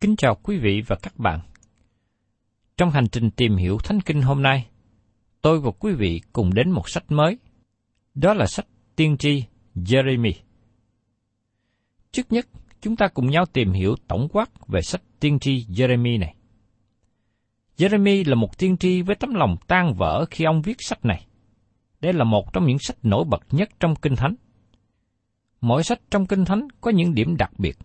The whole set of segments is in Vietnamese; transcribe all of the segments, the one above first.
Kính chào quý vị và các bạn. Trong hành trình tìm hiểu Thánh Kinh hôm nay, tôi và quý vị cùng đến một sách mới. Đó là sách Tiên tri Jeremy. Trước nhất, chúng ta cùng nhau tìm hiểu tổng quát về sách Tiên tri Jeremy này. Jeremy là một tiên tri với tấm lòng tan vỡ khi ông viết sách này. Đây là một trong những sách nổi bật nhất trong Kinh Thánh. Mỗi sách trong Kinh Thánh có những điểm đặc biệt,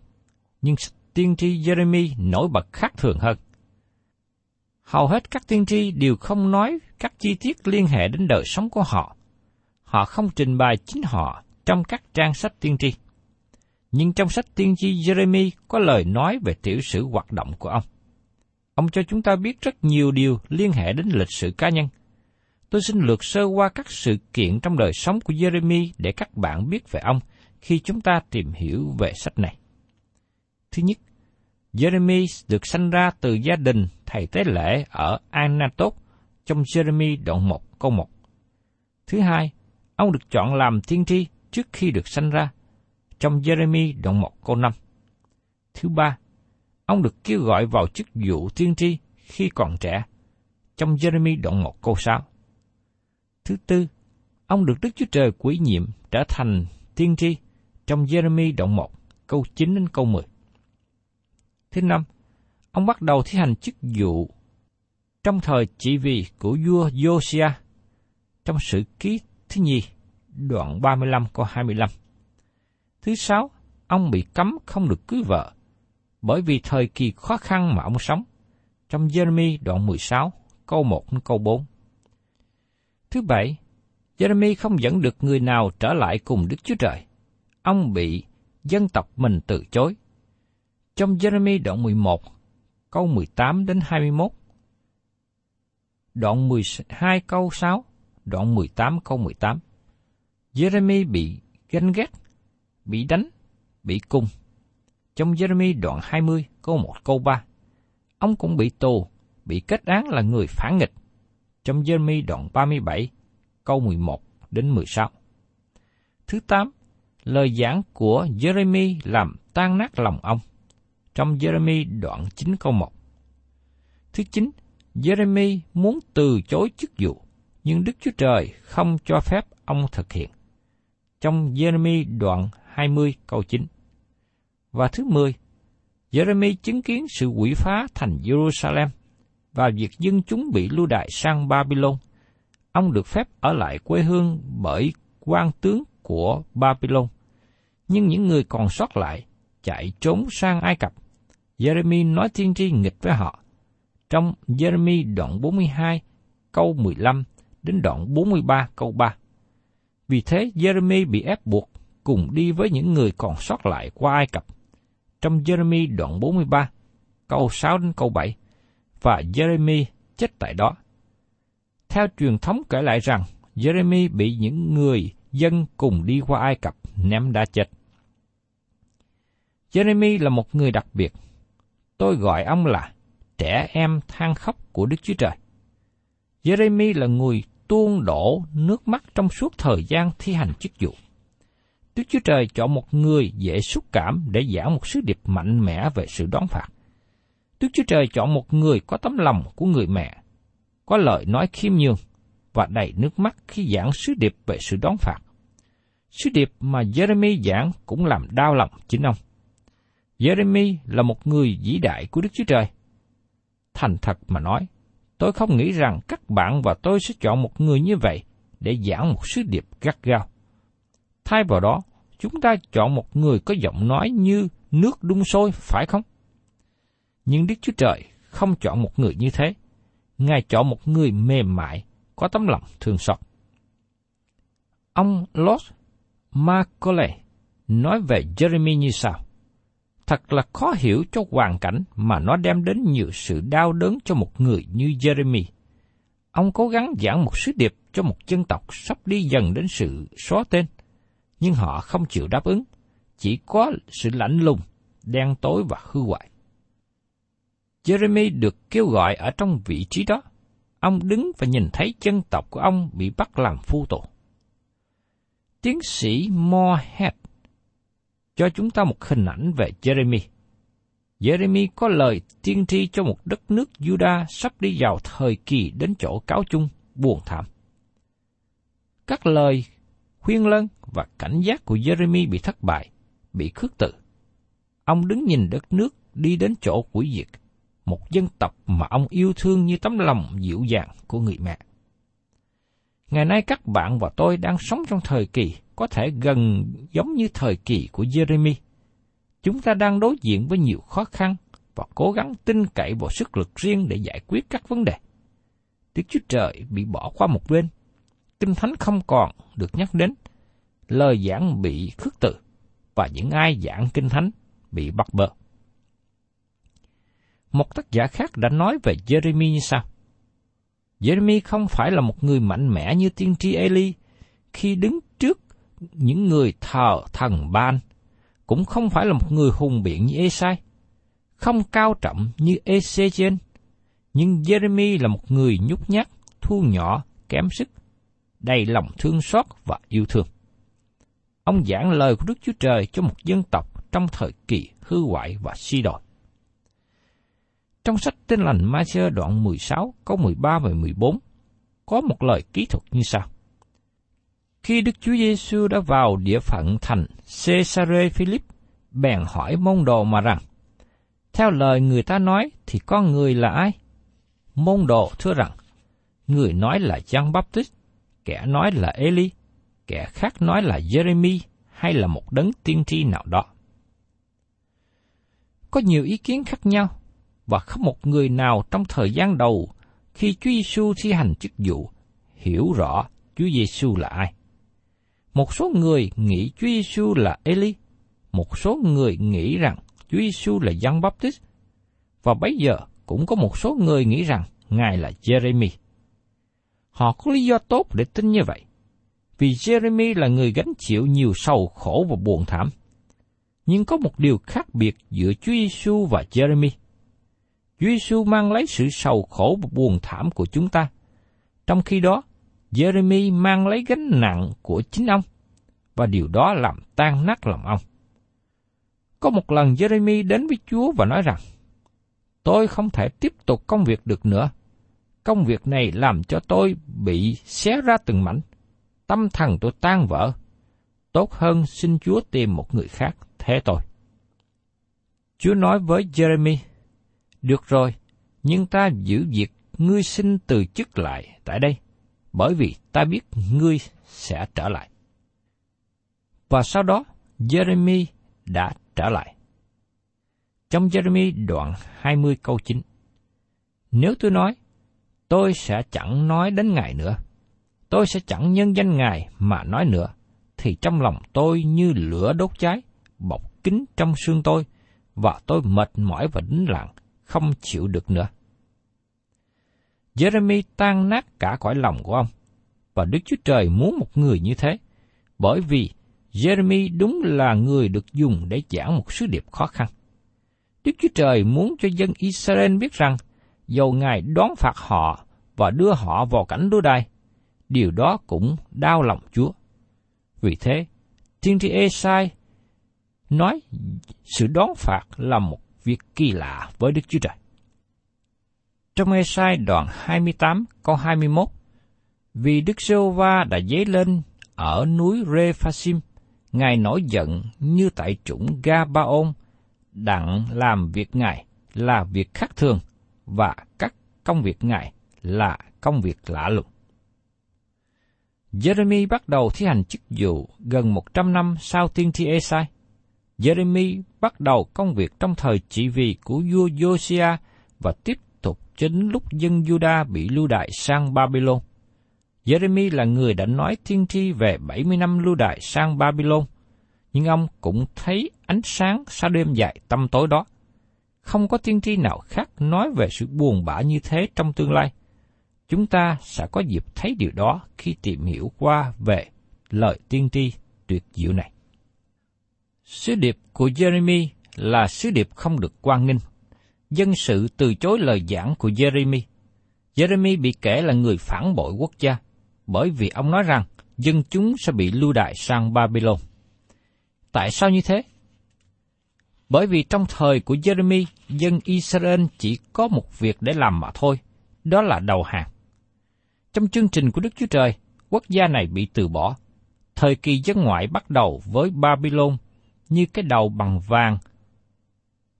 nhưng sách tiên tri Jeremy nổi bật khác thường hơn. Hầu hết các tiên tri đều không nói các chi tiết liên hệ đến đời sống của họ. Họ không trình bày chính họ trong các trang sách tiên tri. Nhưng trong sách tiên tri Jeremy có lời nói về tiểu sử hoạt động của ông. Ông cho chúng ta biết rất nhiều điều liên hệ đến lịch sử cá nhân. Tôi xin lược sơ qua các sự kiện trong đời sống của Jeremy để các bạn biết về ông khi chúng ta tìm hiểu về sách này. Thứ nhất, Jeremy được sanh ra từ gia đình thầy tế lễ ở Anatot trong Jeremy đoạn 1 câu 1. Thứ hai, ông được chọn làm tiên tri trước khi được sanh ra trong Jeremy đoạn 1 câu 5. Thứ ba, ông được kêu gọi vào chức vụ tiên tri khi còn trẻ trong Jeremy đoạn 1 câu 6. Thứ tư, ông được Đức Chúa Trời quý nhiệm trở thành tiên tri trong Jeremy đoạn 1 câu 9 đến câu 10. Thứ năm, ông bắt đầu thi hành chức vụ trong thời trị vì của vua Josiah trong sự ký thứ nhì đoạn 35 câu 25. Thứ sáu, ông bị cấm không được cưới vợ bởi vì thời kỳ khó khăn mà ông sống trong Jeremy đoạn 16 câu 1 đến câu 4. Thứ bảy, Jeremy không dẫn được người nào trở lại cùng Đức Chúa Trời. Ông bị dân tộc mình từ chối. Trong Jeremy đoạn 11, câu 18 đến 21, đoạn 12 câu 6, đoạn 18 câu 18. Jeremy bị ganh ghét, bị đánh, bị cung. Trong Jeremy đoạn 20 câu 1 câu 3, ông cũng bị tù, bị kết án là người phản nghịch. Trong Jeremy đoạn 37 câu 11 đến 16. Thứ 8, lời giảng của Jeremy làm tan nát lòng ông. Trong Jeremy đoạn 9 câu 1. Thứ 9, Jeremy muốn từ chối chức vụ, nhưng Đức Chúa Trời không cho phép ông thực hiện. Trong Jeremy đoạn 20 câu 9. Và thứ 10, Jeremy chứng kiến sự quỷ phá thành Jerusalem và việc dân chúng bị lưu đày sang Babylon. Ông được phép ở lại quê hương bởi quan tướng của Babylon. Nhưng những người còn sót lại chạy trốn sang Ai Cập. Jeremy nói tiên tri nghịch với họ. Trong Jeremy đoạn 42 câu 15 đến đoạn 43 câu 3. Vì thế Jeremy bị ép buộc cùng đi với những người còn sót lại qua Ai Cập. Trong Jeremy đoạn 43 câu 6 đến câu 7 và Jeremy chết tại đó. Theo truyền thống kể lại rằng, Jeremy bị những người dân cùng đi qua Ai Cập ném đá chết. Jeremy là một người đặc biệt. Tôi gọi ông là trẻ em than khóc của Đức Chúa Trời. Jeremy là người tuôn đổ nước mắt trong suốt thời gian thi hành chức vụ. Đức Chúa Trời chọn một người dễ xúc cảm để giảng một sứ điệp mạnh mẽ về sự đón phạt. Đức Chúa Trời chọn một người có tấm lòng của người mẹ, có lời nói khiêm nhường và đầy nước mắt khi giảng sứ điệp về sự đón phạt. Sứ điệp mà Jeremy giảng cũng làm đau lòng chính ông. Jeremy là một người vĩ đại của Đức Chúa Trời. Thành thật mà nói, tôi không nghĩ rằng các bạn và tôi sẽ chọn một người như vậy để giảng một sứ điệp gắt gao. Thay vào đó, chúng ta chọn một người có giọng nói như nước đun sôi, phải không? Nhưng Đức Chúa Trời không chọn một người như thế. Ngài chọn một người mềm mại, có tấm lòng thương xót. Ông Lord Macaulay nói về Jeremy như sau. Thật là khó hiểu cho hoàn cảnh mà nó đem đến nhiều sự đau đớn cho một người như Jeremy. Ông cố gắng giảng một sứ điệp cho một dân tộc sắp đi dần đến sự xóa tên, nhưng họ không chịu đáp ứng, chỉ có sự lạnh lùng, đen tối và hư hoại. Jeremy được kêu gọi ở trong vị trí đó. Ông đứng và nhìn thấy dân tộc của ông bị bắt làm phu tù. Tiến sĩ Morehead cho chúng ta một hình ảnh về Jeremy. Jeremy có lời tiên tri cho một đất nước Juda sắp đi vào thời kỳ đến chỗ cáo chung, buồn thảm. Các lời khuyên lân và cảnh giác của Jeremy bị thất bại, bị khước từ. Ông đứng nhìn đất nước đi đến chỗ của diệt, một dân tộc mà ông yêu thương như tấm lòng dịu dàng của người mẹ. Ngày nay các bạn và tôi đang sống trong thời kỳ có thể gần giống như thời kỳ của Jeremy. Chúng ta đang đối diện với nhiều khó khăn và cố gắng tin cậy vào sức lực riêng để giải quyết các vấn đề. Đức Chúa Trời bị bỏ qua một bên, Kinh Thánh không còn được nhắc đến, lời giảng bị khước từ, và những ai giảng Kinh Thánh bị bắt bớ. Một tác giả khác đã nói về Jeremy như sau. Jeremy không phải là một người mạnh mẽ như tiên tri Eli khi đứng trước những người thờ thần ban, cũng không phải là một người hùng biện như Esai, không cao trọng như Ezechen, nhưng Jeremy là một người nhút nhát, thu nhỏ, kém sức, đầy lòng thương xót và yêu thương. Ông giảng lời của Đức Chúa Trời cho một dân tộc trong thời kỳ hư hoại và suy đồi. Trong sách Tin lành Matthew đoạn 16 câu 13 và 14 có một lời kỹ thuật như sau. Khi Đức Chúa Giêsu đã vào địa phận thành Caesarea Philip, bèn hỏi môn đồ mà rằng, theo lời người ta nói thì con người là ai? Môn đồ thưa rằng, người nói là Giăng Baptist, kẻ nói là Eli, kẻ khác nói là Jeremy hay là một đấng tiên tri nào đó. Có nhiều ý kiến khác nhau và không một người nào trong thời gian đầu khi Chúa Giêsu thi hành chức vụ hiểu rõ Chúa Giêsu là ai. Một số người nghĩ Chúa Giêsu là Eli, một số người nghĩ rằng Chúa Giêsu là Giăng Baptist, và bây giờ cũng có một số người nghĩ rằng Ngài là Jeremy. Họ có lý do tốt để tin như vậy, vì Jeremy là người gánh chịu nhiều sầu khổ và buồn thảm. Nhưng có một điều khác biệt giữa Chúa Giêsu và Jeremy. Chúa Giêsu mang lấy sự sầu khổ và buồn thảm của chúng ta. Trong khi đó, Jeremy mang lấy gánh nặng của chính ông, và điều đó làm tan nát lòng ông. Có một lần Jeremy đến với Chúa và nói rằng, Tôi không thể tiếp tục công việc được nữa. Công việc này làm cho tôi bị xé ra từng mảnh. Tâm thần tôi tan vỡ. Tốt hơn xin Chúa tìm một người khác thế tôi. Chúa nói với Jeremy, Được rồi, nhưng ta giữ việc ngươi xin từ chức lại tại đây, bởi vì ta biết ngươi sẽ trở lại. Và sau đó, Jeremy đã trở lại. Trong Jeremy đoạn 20 câu 9 Nếu tôi nói, tôi sẽ chẳng nói đến Ngài nữa, tôi sẽ chẳng nhân danh Ngài mà nói nữa, thì trong lòng tôi như lửa đốt cháy, bọc kín trong xương tôi, và tôi mệt mỏi và đính lặng, không chịu được nữa. Jeremy tan nát cả cõi lòng của ông, và Đức Chúa Trời muốn một người như thế, bởi vì Jeremy đúng là người được dùng để giảng một sứ điệp khó khăn. Đức Chúa Trời muốn cho dân Israel biết rằng, dầu Ngài đón phạt họ và đưa họ vào cảnh đố đai, điều đó cũng đau lòng Chúa. Vì thế, tiên tri Esai nói sự đón phạt là một việc kỳ lạ với Đức Chúa Trời. Trong Esai đoạn 28 câu 21, Vì Đức giê va đã dấy lên ở núi Rephasim, Ngài nổi giận như tại trũng Gabaon, đặng làm việc Ngài là việc khác thường, và các công việc Ngài là công việc lạ lùng. Jeremy bắt đầu thi hành chức vụ gần 100 năm sau tiên tri Esai. Jeremy bắt đầu công việc trong thời trị vì của vua Josiah và tiếp tục chính lúc dân Juda bị lưu đại sang Babylon. Jeremy là người đã nói thiên tri về 70 năm lưu đại sang Babylon, nhưng ông cũng thấy ánh sáng sau đêm dài tâm tối đó. Không có tiên tri nào khác nói về sự buồn bã như thế trong tương lai. Chúng ta sẽ có dịp thấy điều đó khi tìm hiểu qua về lời tiên tri tuyệt diệu này. Sứ điệp của Jeremy là sứ điệp không được quan nghênh. Dân sự từ chối lời giảng của Jeremy. Jeremy bị kể là người phản bội quốc gia, bởi vì ông nói rằng dân chúng sẽ bị lưu đại sang Babylon. Tại sao như thế? Bởi vì trong thời của Jeremy, dân Israel chỉ có một việc để làm mà thôi, đó là đầu hàng. Trong chương trình của Đức Chúa Trời, quốc gia này bị từ bỏ. Thời kỳ dân ngoại bắt đầu với Babylon như cái đầu bằng vàng,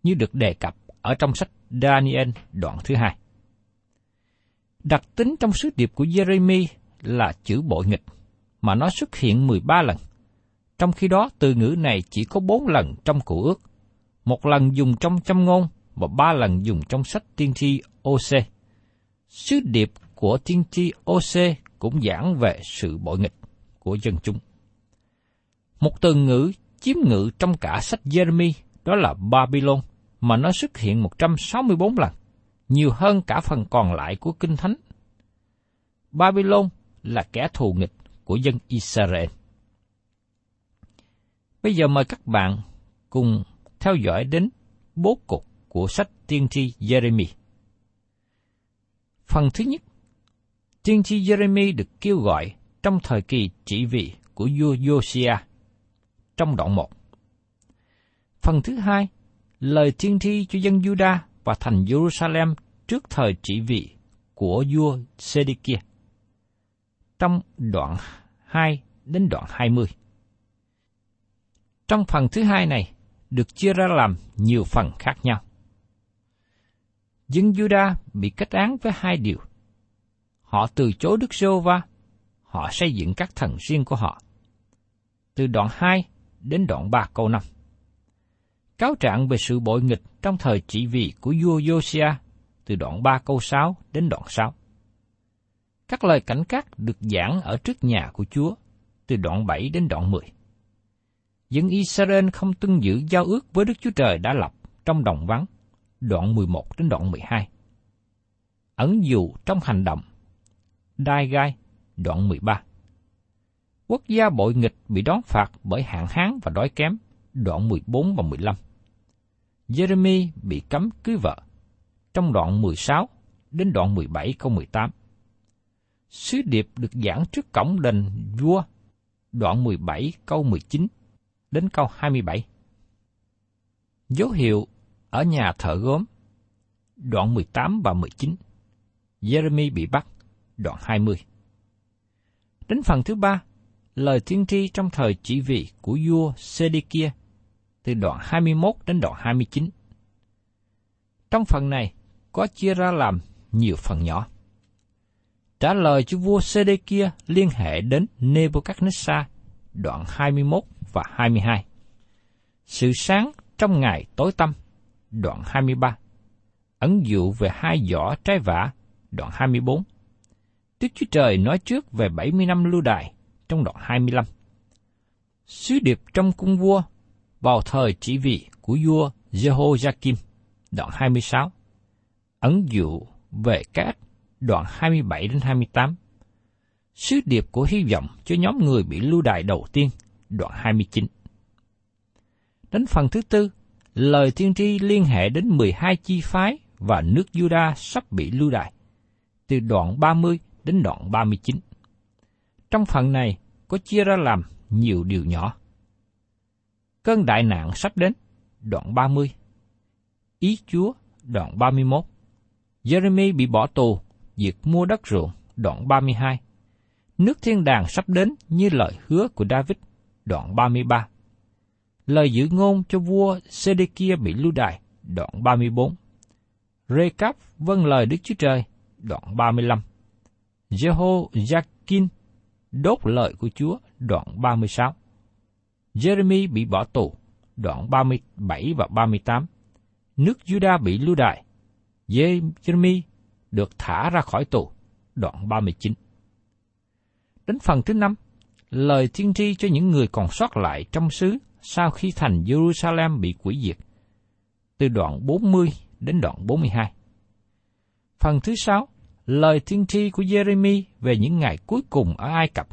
như được đề cập ở trong sách Daniel đoạn thứ hai. Đặc tính trong sứ điệp của Jeremy là chữ bội nghịch, mà nó xuất hiện 13 lần. Trong khi đó, từ ngữ này chỉ có bốn lần trong cụ ước, một lần dùng trong châm ngôn và ba lần dùng trong sách tiên tri OC. Sứ điệp của tiên tri OC cũng giảng về sự bội nghịch của dân chúng. Một từ ngữ chiếm ngự trong cả sách Jeremy đó là Babylon, mà nó xuất hiện 164 lần, nhiều hơn cả phần còn lại của Kinh Thánh. Babylon là kẻ thù nghịch của dân Israel. Bây giờ mời các bạn cùng theo dõi đến bố cục của sách tiên tri Jeremy. Phần thứ nhất, tiên tri Jeremy được kêu gọi trong thời kỳ trị vì của vua Josiah trong đoạn 1. Phần thứ hai, lời thiên thi cho dân Juda và thành Jerusalem trước thời trị vì của vua Sê-đi-kia. Trong đoạn 2 đến đoạn 20. Trong phần thứ hai này, được chia ra làm nhiều phần khác nhau. Dân Juda bị kết án với hai điều. Họ từ chối Đức giê va họ xây dựng các thần riêng của họ. Từ đoạn 2 đến đoạn 3 câu 5. Cáo trạng về sự bội nghịch trong thời trị vì của vua Josia từ đoạn 3 câu 6 đến đoạn 6. Các lời cảnh cát được giảng ở trước nhà của Chúa từ đoạn 7 đến đoạn 10. Dân Israel không tuân giữ giao ước với Đức Chúa Trời đã lập trong đồng vắng, đoạn 11 đến đoạn 12. Ẩn dụ trong hành động, đai gai, đoạn 13 quốc gia bội nghịch bị đón phạt bởi hạn hán và đói kém, đoạn 14 và 15. Jeremy bị cấm cưới vợ, trong đoạn 16 đến đoạn 17 câu 18. Sứ điệp được giảng trước cổng đền vua, đoạn 17 câu 19 đến câu 27. Dấu hiệu ở nhà thợ gốm, đoạn 18 và 19. Jeremy bị bắt, đoạn 20. Đến phần thứ ba, lời tiên tri trong thời chỉ vị của vua Sê-đi-kia từ đoạn 21 đến đoạn 29. Trong phần này có chia ra làm nhiều phần nhỏ. Trả lời cho vua Sê kia liên hệ đến Nebuchadnezzar, đoạn 21 và 22. Sự sáng trong ngày tối tăm, đoạn 23. Ấn dụ về hai giỏ trái vả, đoạn 24. Đức Chúa Trời nói trước về 70 năm lưu đài, trong đoạn 25. Sứ điệp trong cung vua vào thời chỉ vị của vua Jehoiakim, đoạn 26. Ấn dụ về các đoạn 27 đến 28. Sứ điệp của hy vọng cho nhóm người bị lưu đày đầu tiên, đoạn 29. Đến phần thứ tư, lời tiên tri liên hệ đến 12 chi phái và nước Juda sắp bị lưu đày, từ đoạn 30 đến đoạn 39. Trong phần này có chia ra làm nhiều điều nhỏ. Cơn đại nạn sắp đến, đoạn 30. Ý Chúa, đoạn 31. Jeremy bị bỏ tù, việc mua đất ruộng, đoạn 32. Nước thiên đàng sắp đến như lời hứa của David, đoạn 33. Lời giữ ngôn cho vua Sedekia bị lưu đày, đoạn 34. Recap vâng lời Đức Chúa Trời, đoạn 35. Jeho Jakin đốt lời của Chúa, đoạn 36. Jeremy bị bỏ tù, đoạn 37 và 38. Nước Judah bị lưu đày. Jeremy được thả ra khỏi tù, đoạn 39. Đến phần thứ năm, lời tiên tri cho những người còn sót lại trong xứ sau khi thành Jerusalem bị quỷ diệt, từ đoạn 40 đến đoạn 42. Phần thứ sáu, lời tiên tri của Jeremy về những ngày cuối cùng ở Ai Cập,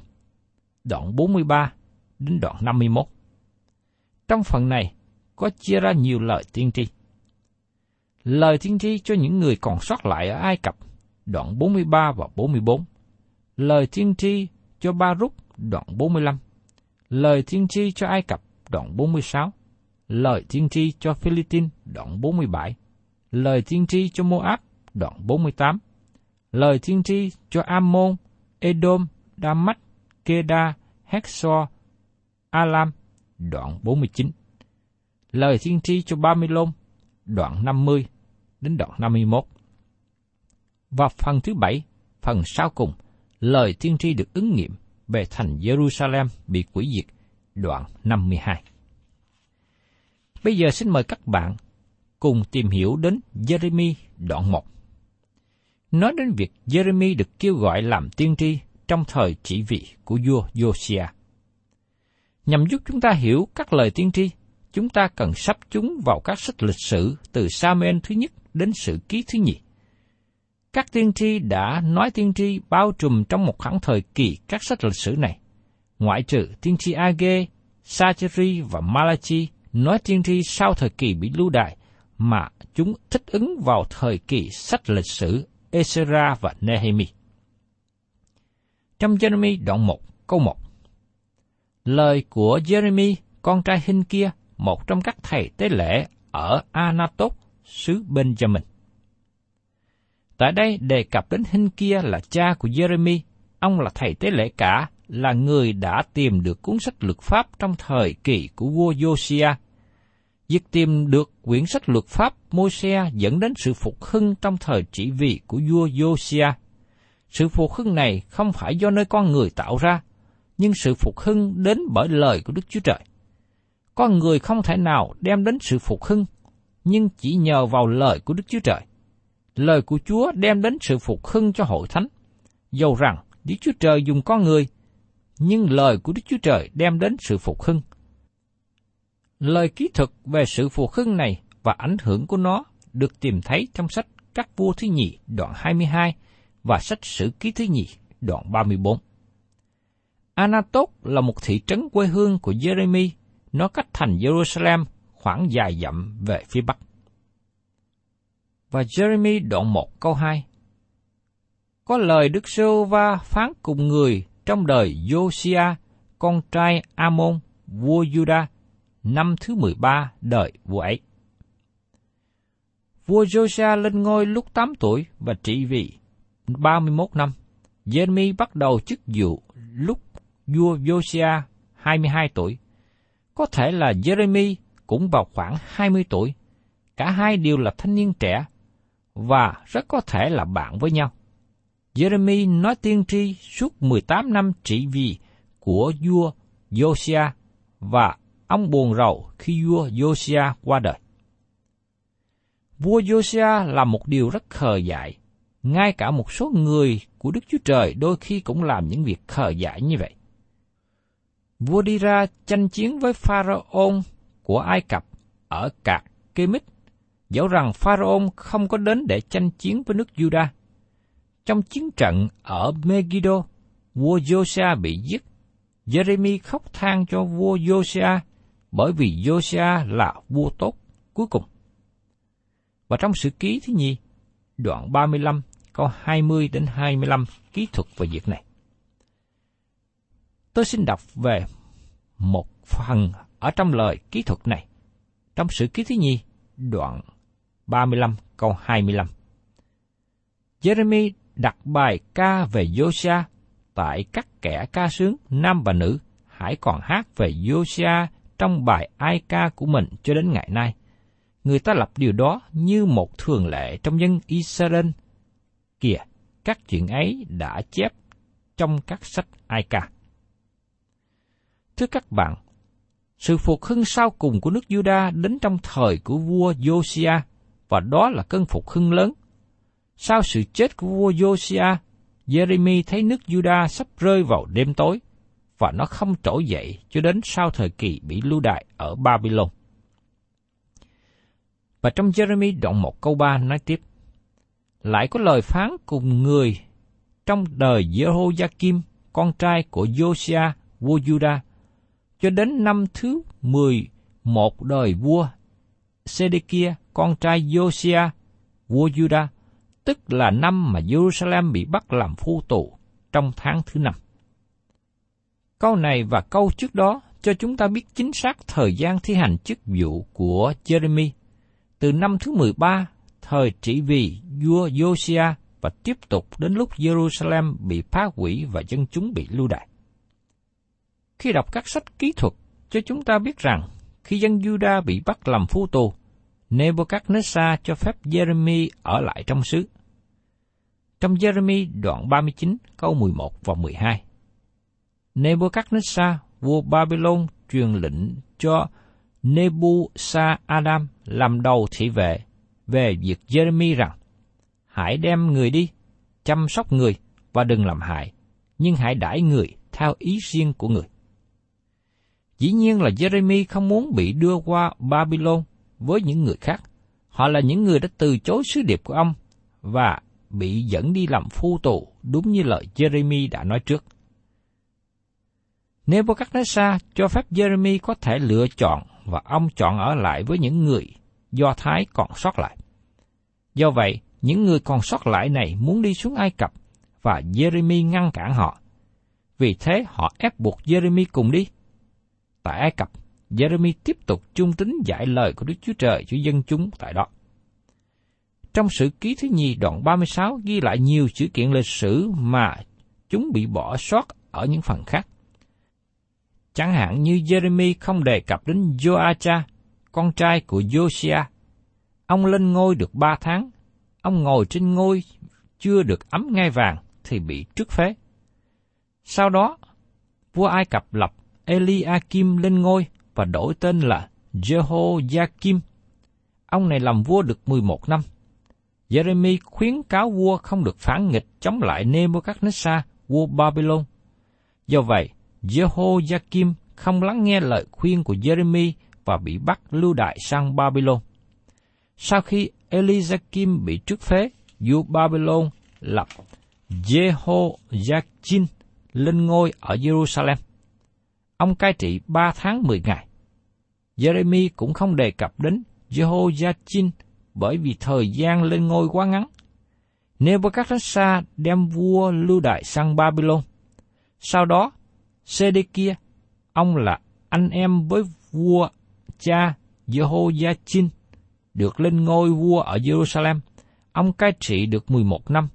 đoạn 43 đến đoạn 51. Trong phần này có chia ra nhiều lời tiên tri. Lời tiên tri cho những người còn sót lại ở Ai Cập, đoạn 43 và 44. Lời tiên tri cho Ba Rút, đoạn 45. Lời tiên tri cho Ai Cập, đoạn 46. Lời tiên tri cho Philippines, đoạn 47. Lời tiên tri cho Moab, đoạn 48. Lời tiên tri cho Ammon, Edom, Damat, Keda, Hexor, Alam, đoạn 49. Lời tiên tri cho ba lôn, đoạn 50 đến đoạn 51. Và phần thứ bảy, phần sau cùng, lời tiên tri được ứng nghiệm về thành Jerusalem bị quỷ diệt, đoạn 52. Bây giờ xin mời các bạn cùng tìm hiểu đến Jeremy đoạn 1. Nói đến việc Jeremy được kêu gọi làm tiên tri trong thời chỉ vị của vua Josiah. Nhằm giúp chúng ta hiểu các lời tiên tri, chúng ta cần sắp chúng vào các sách lịch sử từ Samuel thứ nhất đến sự ký thứ nhì. Các tiên tri đã nói tiên tri bao trùm trong một khoảng thời kỳ các sách lịch sử này. Ngoại trừ tiên tri Age, Sacheri và Malachi nói tiên tri sau thời kỳ bị lưu đày, mà chúng thích ứng vào thời kỳ sách lịch sử Ezra và Nehemi. Trong Jeremy đoạn 1, câu 1 Lời của Jeremy, con trai Hinh kia, một trong các thầy tế lễ ở Anatot, xứ Benjamin. Tại đây đề cập đến Hinh kia là cha của Jeremy, ông là thầy tế lễ cả, là người đã tìm được cuốn sách luật pháp trong thời kỳ của vua Josiah. Việc tìm được quyển sách luật pháp Môi-se dẫn đến sự phục hưng trong thời trị vì của vua Josiah. Sự phục hưng này không phải do nơi con người tạo ra, nhưng sự phục hưng đến bởi lời của Đức Chúa Trời. Con người không thể nào đem đến sự phục hưng, nhưng chỉ nhờ vào lời của Đức Chúa Trời. Lời của Chúa đem đến sự phục hưng cho hội thánh. Dầu rằng Đức Chúa Trời dùng con người, nhưng lời của Đức Chúa Trời đem đến sự phục hưng. Lời kỹ thuật về sự phục hưng này và ảnh hưởng của nó được tìm thấy trong sách Các vua thứ nhì đoạn 22 và sách Sử ký thứ nhì đoạn 34. Anatot là một thị trấn quê hương của Jeremy, nó cách thành Jerusalem khoảng dài dặm về phía bắc. Và Jeremy đoạn 1 câu 2 Có lời Đức Sưu Va phán cùng người trong đời Josiah, con trai Amon, vua Judah, năm thứ 13 đời vua ấy. Vua Josiah lên ngôi lúc 8 tuổi và trị vì 31 năm. Jeremy bắt đầu chức vụ lúc vua Josiah 22 tuổi. Có thể là Jeremy cũng vào khoảng 20 tuổi. Cả hai đều là thanh niên trẻ và rất có thể là bạn với nhau. Jeremy nói tiên tri suốt 18 năm trị vì của vua Josiah và ông buồn rầu khi vua Josiah qua đời. Vua Josiah là một điều rất khờ dại. Ngay cả một số người của Đức Chúa Trời đôi khi cũng làm những việc khờ dại như vậy. Vua đi ra tranh chiến với Pharaon của Ai Cập ở Cạc Kemit, dẫu rằng Pharaon không có đến để tranh chiến với nước Juda. Trong chiến trận ở Megiddo, vua Josiah bị giết. Jeremy khóc than cho vua Josiah bởi vì Josiah là vua tốt cuối cùng. Và trong sử ký thứ nhì, đoạn 35, câu 20 đến 25 kỹ thuật về việc này. Tôi xin đọc về một phần ở trong lời kỹ thuật này, trong sự ký thứ nhi đoạn 35 câu 25. Jeremy đặt bài ca về Josia tại các kẻ ca sướng nam và nữ hãy còn hát về Josia trong bài ai ca của mình cho đến ngày nay. Người ta lập điều đó như một thường lệ trong dân Israel. Kìa, các chuyện ấy đã chép trong các sách ai ca. Thưa các bạn, sự phục hưng sau cùng của nước Juda đến trong thời của vua Josia và đó là cơn phục hưng lớn. Sau sự chết của vua Josia, Jeremy thấy nước Juda sắp rơi vào đêm tối, và nó không trỗi dậy cho đến sau thời kỳ bị lưu đại ở Babylon. Và trong Jeremy đoạn 1 câu 3 nói tiếp, Lại có lời phán cùng người trong đời Jehoiakim, con trai của Josiah, vua Judah, cho đến năm thứ 11 đời vua Sedekia, con trai Josiah, vua Judah, tức là năm mà Jerusalem bị bắt làm phu tù trong tháng thứ năm. Câu này và câu trước đó cho chúng ta biết chính xác thời gian thi hành chức vụ của Jeremy từ năm thứ 13 thời trị vì vua Josiah và tiếp tục đến lúc Jerusalem bị phá hủy và dân chúng bị lưu đày. Khi đọc các sách kỹ thuật, cho chúng ta biết rằng khi dân Juda bị bắt làm phu tù, Nebuchadnezzar cho phép Jeremy ở lại trong xứ. Trong Jeremy đoạn 39 câu 11 và 12. Nebuchadnezzar, vua Babylon truyền lệnh cho Nebuchadnezzar làm đầu thị vệ về việc Jeremy rằng hãy đem người đi, chăm sóc người và đừng làm hại, nhưng hãy đãi người theo ý riêng của người. Dĩ nhiên là Jeremy không muốn bị đưa qua Babylon với những người khác. Họ là những người đã từ chối sứ điệp của ông và bị dẫn đi làm phu tù đúng như lời Jeremy đã nói trước. Nebuchadnezzar cho phép Jeremy có thể lựa chọn và ông chọn ở lại với những người Do Thái còn sót lại. Do vậy, những người còn sót lại này muốn đi xuống Ai Cập và Jeremy ngăn cản họ. Vì thế họ ép buộc Jeremy cùng đi. Tại Ai Cập, Jeremy tiếp tục trung tín giải lời của Đức Chúa Trời cho dân chúng tại đó. Trong sử ký thứ nhì đoạn 36 ghi lại nhiều sự kiện lịch sử mà chúng bị bỏ sót ở những phần khác. Chẳng hạn như Jeremy không đề cập đến Joacha, con trai của Josiah. Ông lên ngôi được ba tháng, ông ngồi trên ngôi chưa được ấm ngai vàng thì bị trước phế. Sau đó, vua Ai Cập lập Eliakim lên ngôi và đổi tên là Jehoiakim. Ông này làm vua được 11 năm. Jeremy khuyến cáo vua không được phản nghịch chống lại Nebuchadnezzar, vua Babylon. Do vậy, Jehoiakim không lắng nghe lời khuyên của Jeremy và bị bắt lưu đại sang Babylon. Sau khi Eliakim bị trước phế, vua Babylon lập Jehoiachin lên ngôi ở Jerusalem. Ông cai trị ba tháng mười ngày. Jeremy cũng không đề cập đến Jehoiachin bởi vì thời gian lên ngôi quá ngắn. Nebuchadnezzar đem vua lưu đại sang Babylon. Sau đó, Sedekia, ông là anh em với vua cha Jehoiachin, được lên ngôi vua ở Jerusalem. Ông cai trị được 11 năm.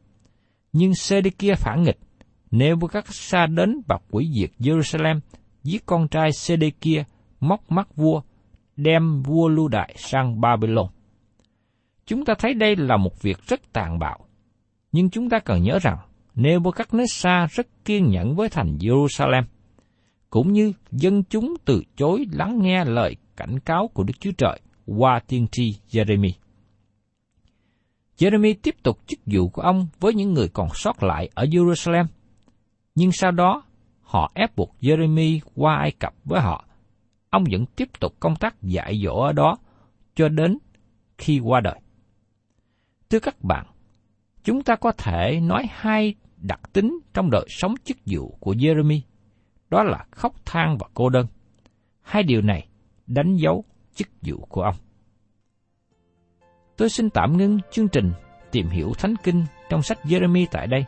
Nhưng Sedekia phản nghịch, Nebuchadnezzar đến và quỷ diệt Jerusalem, giết con trai Sedekia, móc mắt vua, đem vua lưu đại sang Babylon. Chúng ta thấy đây là một việc rất tàn bạo, nhưng chúng ta cần nhớ rằng Nebuchadnezzar rất kiên nhẫn với thành Jerusalem, cũng như dân chúng từ chối lắng nghe lời cảnh cáo của Đức Chúa Trời qua tiên tri Jeremy. Jeremy tiếp tục chức vụ của ông với những người còn sót lại ở Jerusalem, nhưng sau đó họ ép buộc Jeremy qua Ai Cập với họ. Ông vẫn tiếp tục công tác dạy dỗ ở đó cho đến khi qua đời. Thưa các bạn, chúng ta có thể nói hai đặc tính trong đời sống chức vụ của Jeremy, đó là khóc than và cô đơn. Hai điều này đánh dấu chức vụ của ông. Tôi xin tạm ngưng chương trình tìm hiểu Thánh Kinh trong sách Jeremy tại đây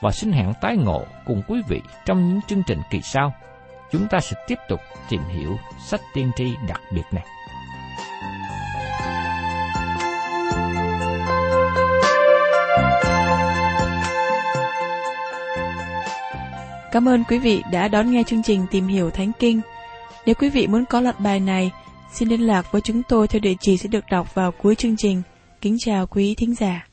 và xin hẹn tái ngộ cùng quý vị trong những chương trình kỳ sau. Chúng ta sẽ tiếp tục tìm hiểu sách tiên tri đặc biệt này. Cảm ơn quý vị đã đón nghe chương trình Tìm hiểu Thánh Kinh. Nếu quý vị muốn có loạt bài này, xin liên lạc với chúng tôi theo địa chỉ sẽ được đọc vào cuối chương trình. Kính chào quý thính giả.